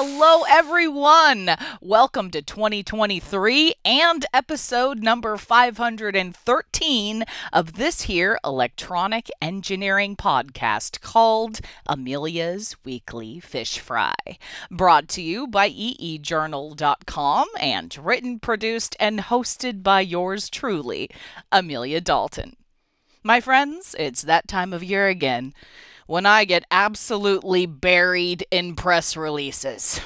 Hello, everyone. Welcome to 2023 and episode number 513 of this here electronic engineering podcast called Amelia's Weekly Fish Fry. Brought to you by eejournal.com and written, produced, and hosted by yours truly, Amelia Dalton. My friends, it's that time of year again when I get absolutely buried in press releases.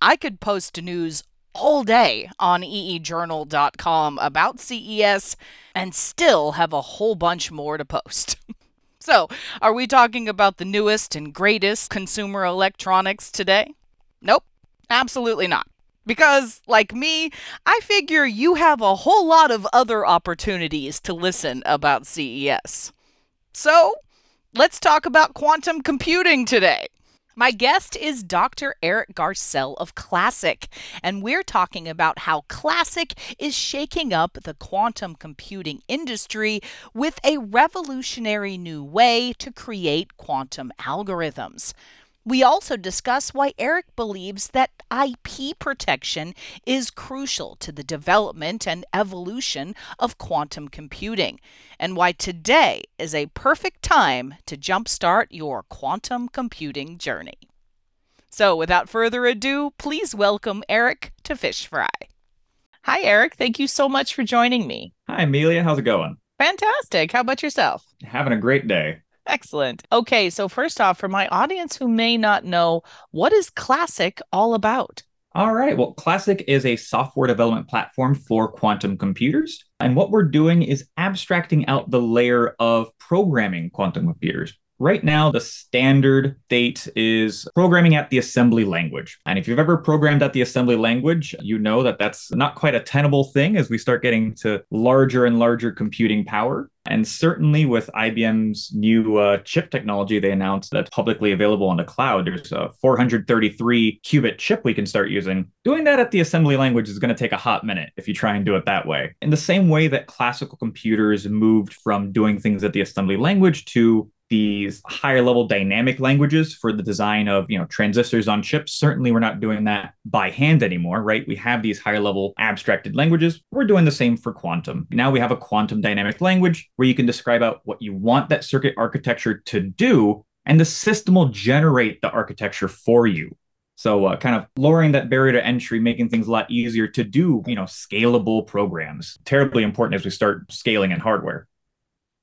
I could post news all day on eejournal.com about CES and still have a whole bunch more to post. so, are we talking about the newest and greatest consumer electronics today? Nope, absolutely not. Because, like me, I figure you have a whole lot of other opportunities to listen about CES. So, let's talk about quantum computing today. My guest is Dr. Eric Garcell of Classiq, and we're talking about how Classiq is shaking up the quantum computing industry with a revolutionary new way to create quantum algorithms. We also discuss why Eric believes that IP protection is crucial to the development and evolution of quantum computing, and why today is a perfect time to jumpstart your quantum computing journey. So, without further ado, please welcome Eric to Fish Fry. Hi, Eric. Thank you so much for joining me. Hi, Amelia. How's it going? Fantastic. How about yourself? Having a great day. Excellent. Okay, so first off, for my audience who may not know, what is Classiq all about? All right. Well, Classiq is a software development platform for quantum computers. And what we're doing is abstracting out the layer of programming quantum computers. Right now, the standard state is programming at the assembly language. And if you've ever programmed at the assembly language, you know that that's not quite a tenable thing as we start getting to larger and larger computing power. And certainly with IBM's new uh, chip technology, they announced that's publicly available on the cloud. There's a 433 qubit chip we can start using. Doing that at the assembly language is going to take a hot minute if you try and do it that way. In the same way that classical computers moved from doing things at the assembly language to these higher level dynamic languages for the design of you know transistors on chips. Certainly we're not doing that by hand anymore right? We have these higher level abstracted languages. We're doing the same for quantum. Now we have a quantum dynamic language where you can describe out what you want that circuit architecture to do and the system will generate the architecture for you. So uh, kind of lowering that barrier to entry, making things a lot easier to do, you know, scalable programs. Terribly important as we start scaling in hardware.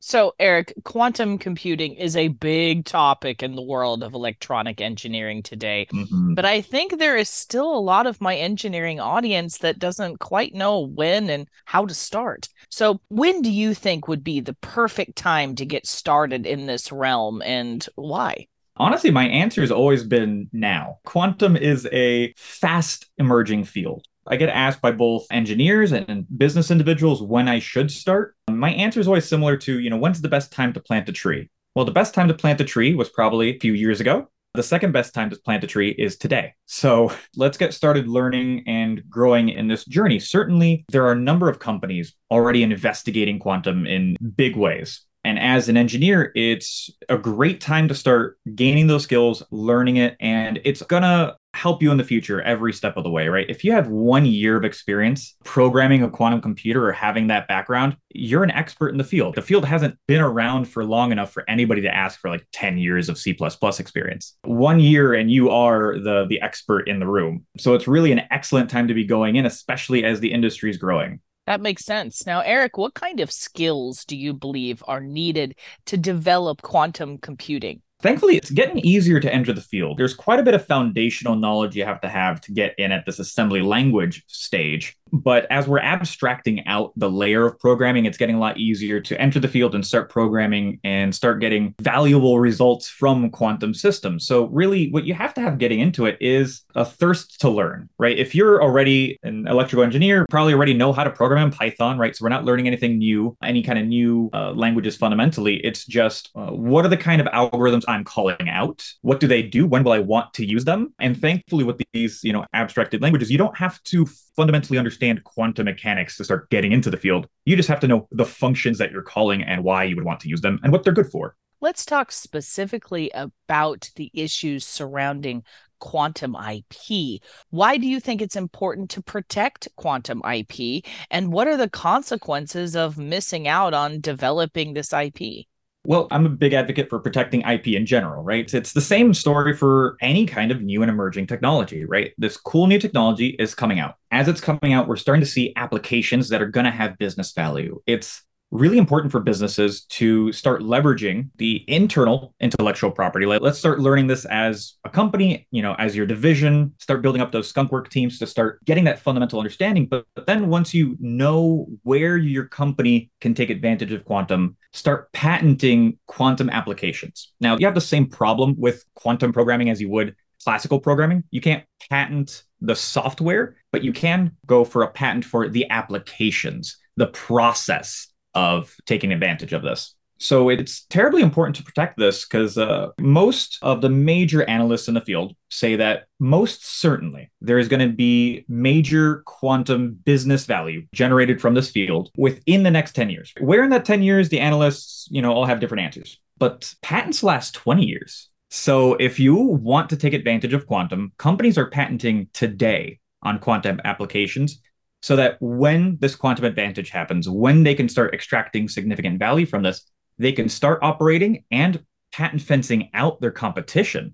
So, Eric, quantum computing is a big topic in the world of electronic engineering today. Mm-hmm. But I think there is still a lot of my engineering audience that doesn't quite know when and how to start. So, when do you think would be the perfect time to get started in this realm and why? Honestly, my answer has always been now. Quantum is a fast emerging field. I get asked by both engineers and business individuals when I should start. My answer is always similar to, you know, when's the best time to plant a tree? Well, the best time to plant a tree was probably a few years ago. The second best time to plant a tree is today. So let's get started learning and growing in this journey. Certainly, there are a number of companies already investigating quantum in big ways. And as an engineer, it's a great time to start gaining those skills, learning it, and it's gonna help you in the future every step of the way, right? If you have one year of experience programming a quantum computer or having that background, you're an expert in the field. The field hasn't been around for long enough for anybody to ask for like 10 years of C experience. One year and you are the, the expert in the room. So it's really an excellent time to be going in, especially as the industry is growing. That makes sense. Now, Eric, what kind of skills do you believe are needed to develop quantum computing? Thankfully, it's getting easier to enter the field. There's quite a bit of foundational knowledge you have to have to get in at this assembly language stage. But as we're abstracting out the layer of programming, it's getting a lot easier to enter the field and start programming and start getting valuable results from quantum systems. So, really, what you have to have getting into it is a thirst to learn, right? If you're already an electrical engineer, probably already know how to program in Python, right? So, we're not learning anything new, any kind of new uh, languages fundamentally. It's just uh, what are the kind of algorithms I'm calling out? What do they do? When will I want to use them? And thankfully, with these, you know, abstracted languages, you don't have to fundamentally understand understand quantum mechanics to start getting into the field. You just have to know the functions that you're calling and why you would want to use them and what they're good for. Let's talk specifically about the issues surrounding quantum IP. Why do you think it's important to protect quantum IP? And what are the consequences of missing out on developing this IP? Well, I'm a big advocate for protecting IP in general, right? It's the same story for any kind of new and emerging technology, right? This cool new technology is coming out. As it's coming out, we're starting to see applications that are going to have business value. It's really important for businesses to start leveraging the internal intellectual property. Let's start learning this as a company, you know, as your division, start building up those skunkwork teams to start getting that fundamental understanding. But, but then once you know where your company can take advantage of quantum, start patenting quantum applications. Now, you have the same problem with quantum programming as you would classical programming. You can't patent the software, but you can go for a patent for the applications, the process of taking advantage of this. So it's terribly important to protect this because uh, most of the major analysts in the field say that most certainly there is going to be major quantum business value generated from this field within the next 10 years. Where in that 10 years, the analysts, you know, all have different answers. But patents last 20 years. So if you want to take advantage of quantum, companies are patenting today on quantum applications so that when this quantum advantage happens, when they can start extracting significant value from this, they can start operating and patent fencing out their competition.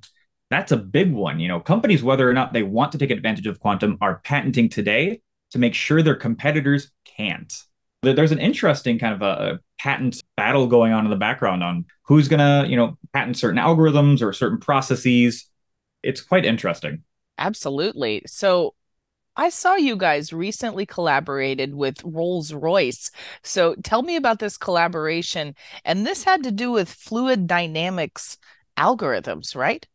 That's a big one. You know, companies, whether or not they want to take advantage of quantum, are patenting today to make sure their competitors can't. There's an interesting kind of a patent battle going on in the background on who's going to, you know, patent certain algorithms or certain processes. It's quite interesting. Absolutely. So I saw you guys recently collaborated with Rolls Royce. So tell me about this collaboration. And this had to do with fluid dynamics algorithms, right?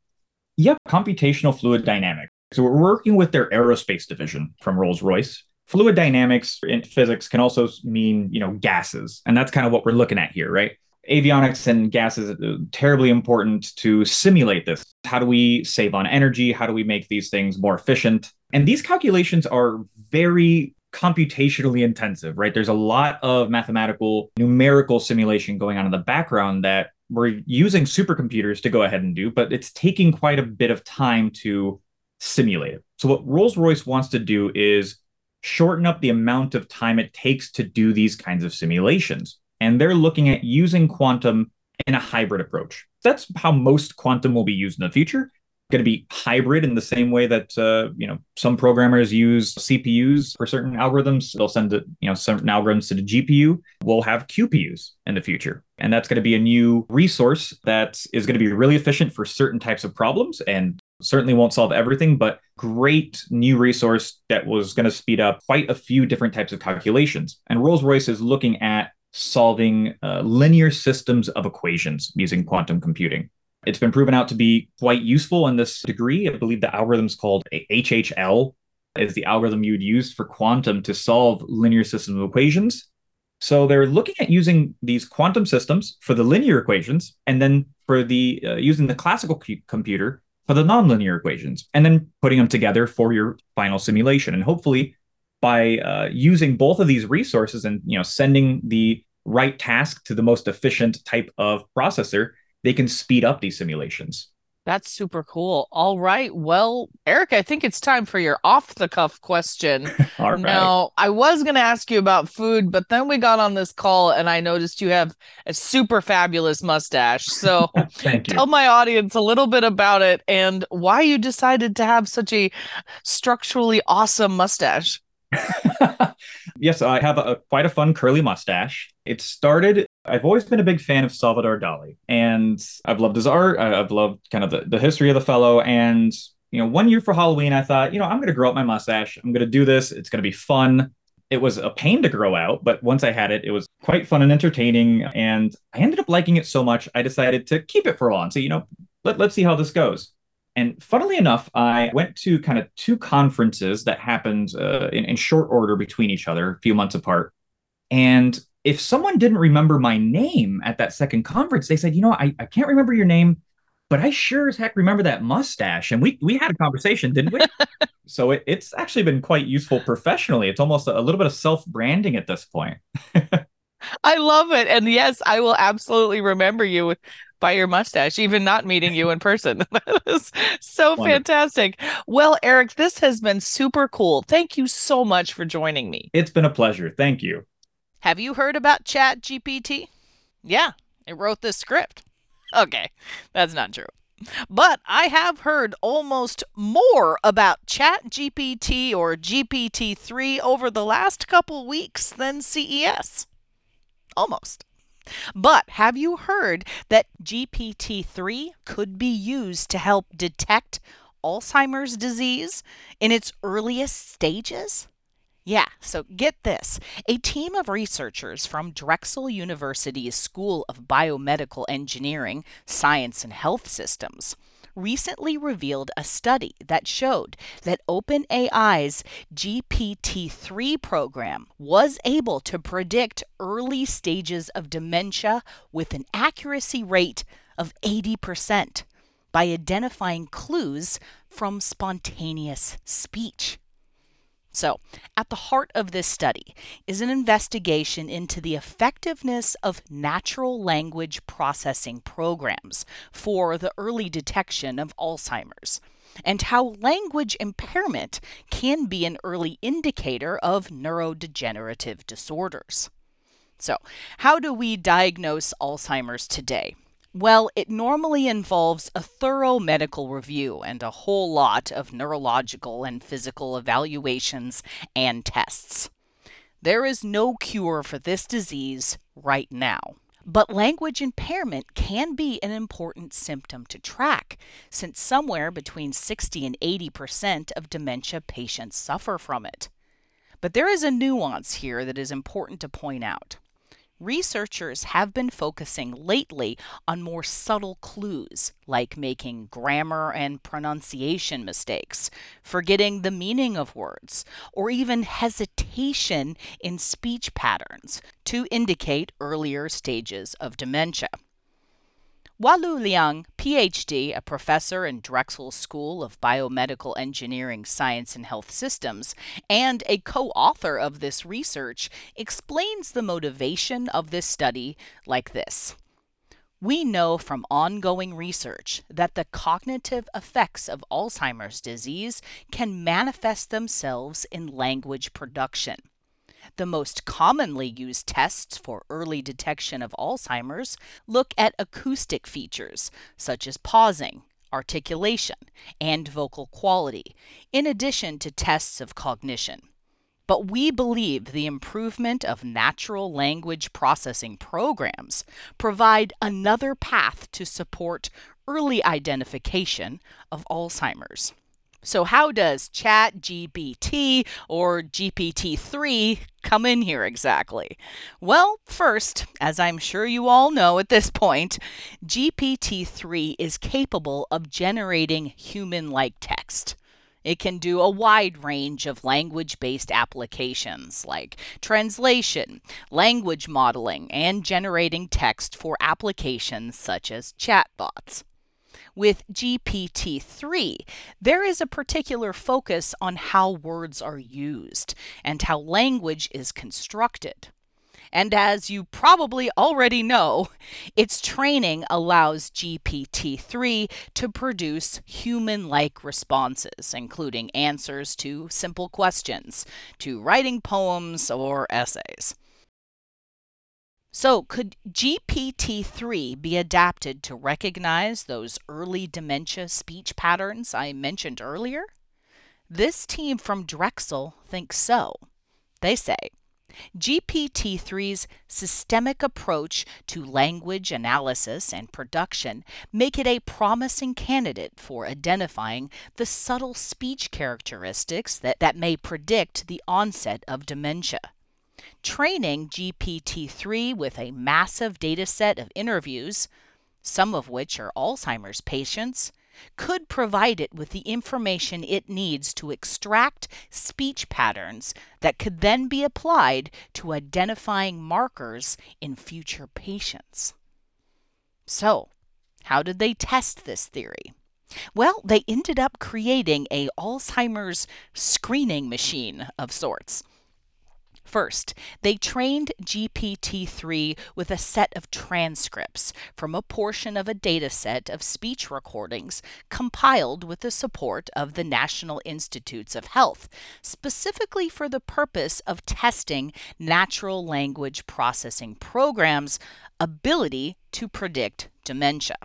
Yep, computational fluid dynamics. So we're working with their aerospace division from Rolls Royce. Fluid dynamics in physics can also mean, you know, gases. And that's kind of what we're looking at here, right? avionics and gases uh, terribly important to simulate this. How do we save on energy? How do we make these things more efficient? And these calculations are very computationally intensive, right? There's a lot of mathematical, numerical simulation going on in the background that we're using supercomputers to go ahead and do, but it's taking quite a bit of time to simulate it. So, what Rolls Royce wants to do is shorten up the amount of time it takes to do these kinds of simulations and they're looking at using quantum in a hybrid approach. That's how most quantum will be used in the future. Going to be hybrid in the same way that uh, you know some programmers use CPUs for certain algorithms. They'll send you know certain algorithms to the GPU. We'll have QPUs in the future, and that's going to be a new resource that is going to be really efficient for certain types of problems and certainly won't solve everything, but great new resource that was going to speed up quite a few different types of calculations. And Rolls Royce is looking at solving uh, linear systems of equations using quantum computing. It's been proven out to be quite useful in this degree. I believe the algorithm is called HHL is the algorithm you'd use for quantum to solve linear systems of equations. So they're looking at using these quantum systems for the linear equations, and then for the uh, using the classical c- computer for the nonlinear equations, and then putting them together for your final simulation. And hopefully, by uh, using both of these resources and you know sending the right task to the most efficient type of processor, they can speed up these simulations. That's super cool. All right. Well, Eric, I think it's time for your off the cuff question. All right. Now, I was going to ask you about food, but then we got on this call and I noticed you have a super fabulous mustache. So tell my audience a little bit about it and why you decided to have such a structurally awesome mustache. yes, I have a, quite a fun curly mustache. It started, I've always been a big fan of Salvador Dali, and I've loved his art. I've loved kind of the, the history of the fellow. And, you know, one year for Halloween, I thought, you know, I'm going to grow up my mustache. I'm going to do this. It's going to be fun. It was a pain to grow out, but once I had it, it was quite fun and entertaining. And I ended up liking it so much, I decided to keep it for a while and say, you know, let, let's see how this goes. And funnily enough, I went to kind of two conferences that happened uh, in, in short order between each other, a few months apart. And if someone didn't remember my name at that second conference, they said, you know, I, I can't remember your name, but I sure as heck remember that mustache. And we we had a conversation, didn't we? so it, it's actually been quite useful professionally. It's almost a, a little bit of self branding at this point. I love it. And yes, I will absolutely remember you by your mustache, even not meeting you in person. that is so Wonderful. fantastic. Well, Eric, this has been super cool. Thank you so much for joining me. It's been a pleasure. Thank you. Have you heard about Chat GPT? Yeah, it wrote this script. Okay, that's not true. But I have heard almost more about ChatGPT or GPT-3 over the last couple weeks than CES. Almost. But have you heard that GPT-3 could be used to help detect Alzheimer's disease in its earliest stages? Yeah, so get this. A team of researchers from Drexel University's School of Biomedical Engineering, Science and Health Systems recently revealed a study that showed that OpenAI's GPT 3 program was able to predict early stages of dementia with an accuracy rate of 80% by identifying clues from spontaneous speech. So, at the heart of this study is an investigation into the effectiveness of natural language processing programs for the early detection of Alzheimer's, and how language impairment can be an early indicator of neurodegenerative disorders. So, how do we diagnose Alzheimer's today? Well, it normally involves a thorough medical review and a whole lot of neurological and physical evaluations and tests. There is no cure for this disease right now. But language impairment can be an important symptom to track, since somewhere between 60 and 80 percent of dementia patients suffer from it. But there is a nuance here that is important to point out. Researchers have been focusing lately on more subtle clues, like making grammar and pronunciation mistakes, forgetting the meaning of words, or even hesitation in speech patterns to indicate earlier stages of dementia. Hualou Liang, PhD, a professor in Drexel School of Biomedical Engineering, Science and Health Systems, and a co author of this research, explains the motivation of this study like this. We know from ongoing research that the cognitive effects of Alzheimer's disease can manifest themselves in language production. The most commonly used tests for early detection of Alzheimer's look at acoustic features such as pausing, articulation, and vocal quality, in addition to tests of cognition. But we believe the improvement of natural language processing programs provide another path to support early identification of Alzheimer's. So, how does ChatGPT or GPT 3 come in here exactly? Well, first, as I'm sure you all know at this point, GPT 3 is capable of generating human like text. It can do a wide range of language based applications like translation, language modeling, and generating text for applications such as chatbots. With GPT 3, there is a particular focus on how words are used and how language is constructed. And as you probably already know, its training allows GPT 3 to produce human like responses, including answers to simple questions, to writing poems or essays. So, could GPT 3 be adapted to recognize those early dementia speech patterns I mentioned earlier? This team from Drexel thinks so. They say GPT 3's systemic approach to language analysis and production make it a promising candidate for identifying the subtle speech characteristics that, that may predict the onset of dementia. Training GPT 3 with a massive data set of interviews, some of which are Alzheimer's patients, could provide it with the information it needs to extract speech patterns that could then be applied to identifying markers in future patients. So, how did they test this theory? Well, they ended up creating a Alzheimer's screening machine of sorts First, they trained GPT 3 with a set of transcripts from a portion of a dataset of speech recordings compiled with the support of the National Institutes of Health, specifically for the purpose of testing natural language processing programs' ability to predict dementia.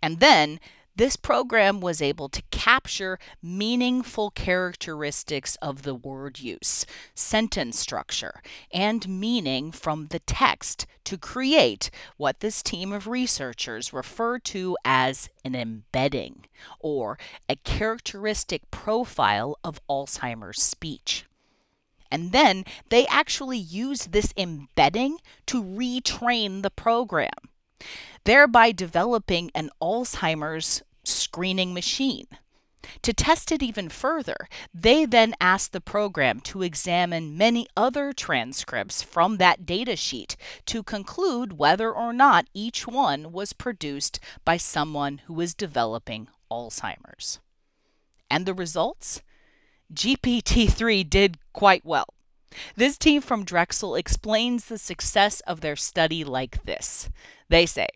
And then this program was able to capture meaningful characteristics of the word use, sentence structure, and meaning from the text to create what this team of researchers refer to as an embedding, or a characteristic profile of Alzheimer's speech. And then they actually used this embedding to retrain the program thereby developing an Alzheimer's screening machine. To test it even further, they then asked the program to examine many other transcripts from that data sheet to conclude whether or not each one was produced by someone who was developing Alzheimer's. And the results? GPT 3 did quite well. This team from Drexel explains the success of their study like this. They say,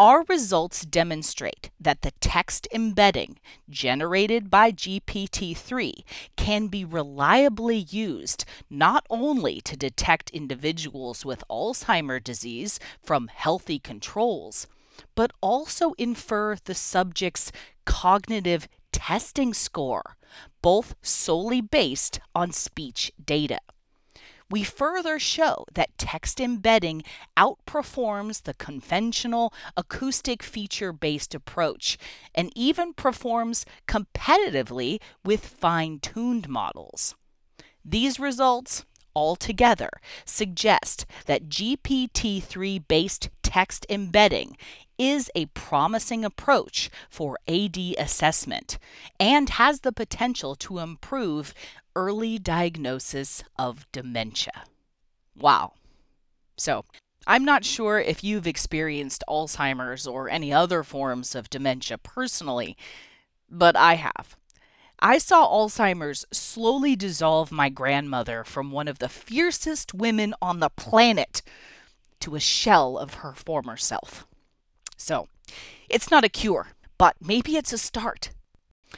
our results demonstrate that the text embedding generated by GPT 3 can be reliably used not only to detect individuals with Alzheimer's disease from healthy controls, but also infer the subject's cognitive testing score, both solely based on speech data we further show that text embedding outperforms the conventional acoustic feature based approach and even performs competitively with fine tuned models. These results altogether suggest that GPT 3 based text embedding is a promising approach for AD assessment and has the potential to improve early diagnosis of dementia. Wow. So, I'm not sure if you've experienced Alzheimer's or any other forms of dementia personally, but I have. I saw Alzheimer's slowly dissolve my grandmother from one of the fiercest women on the planet to a shell of her former self. So, it's not a cure, but maybe it's a start.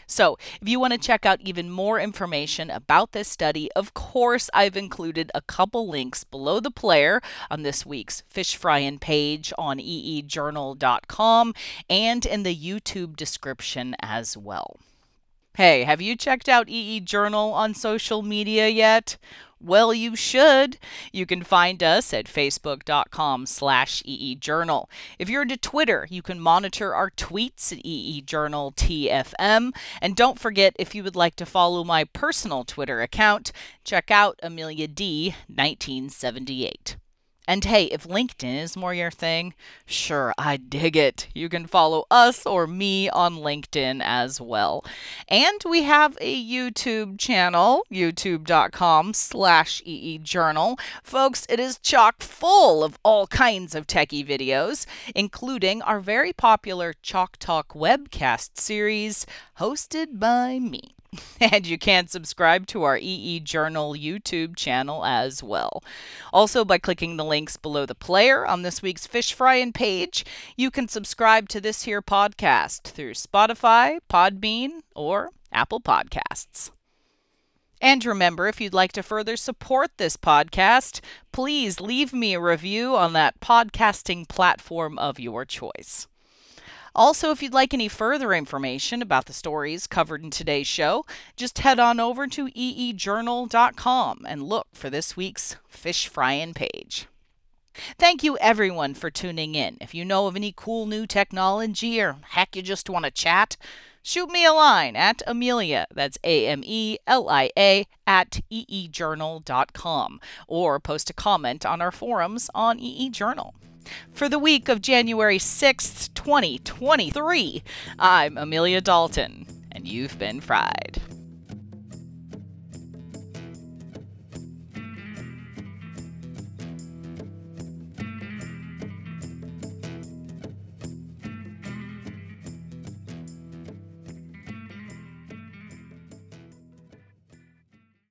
So, if you want to check out even more information about this study, of course, I've included a couple links below the player on this week's Fish Frying page on eejournal.com and in the YouTube description as well. Hey, have you checked out EE Journal on social media yet? Well, you should. You can find us at facebook.com slash eejournal. If you're into Twitter, you can monitor our tweets at eejournaltfm. And don't forget, if you would like to follow my personal Twitter account, check out Amelia D1978. And hey, if LinkedIn is more your thing, sure, I dig it. You can follow us or me on LinkedIn as well. And we have a YouTube channel, youtube.com slash eejournal. Folks, it is chock full of all kinds of techie videos, including our very popular Chalk Talk webcast series hosted by me. And you can subscribe to our EE Journal YouTube channel as well. Also, by clicking the links below the player on this week's Fish Frying page, you can subscribe to this here podcast through Spotify, Podbean, or Apple Podcasts. And remember, if you'd like to further support this podcast, please leave me a review on that podcasting platform of your choice. Also, if you'd like any further information about the stories covered in today's show, just head on over to eejournal.com and look for this week's Fish Frying page. Thank you everyone for tuning in. If you know of any cool new technology or heck you just want to chat, shoot me a line at Amelia, that's A M E L I A, at eejournal.com, or post a comment on our forums on eejournal. For the week of January 6th, 2023, I'm Amelia Dalton, and you've been fried.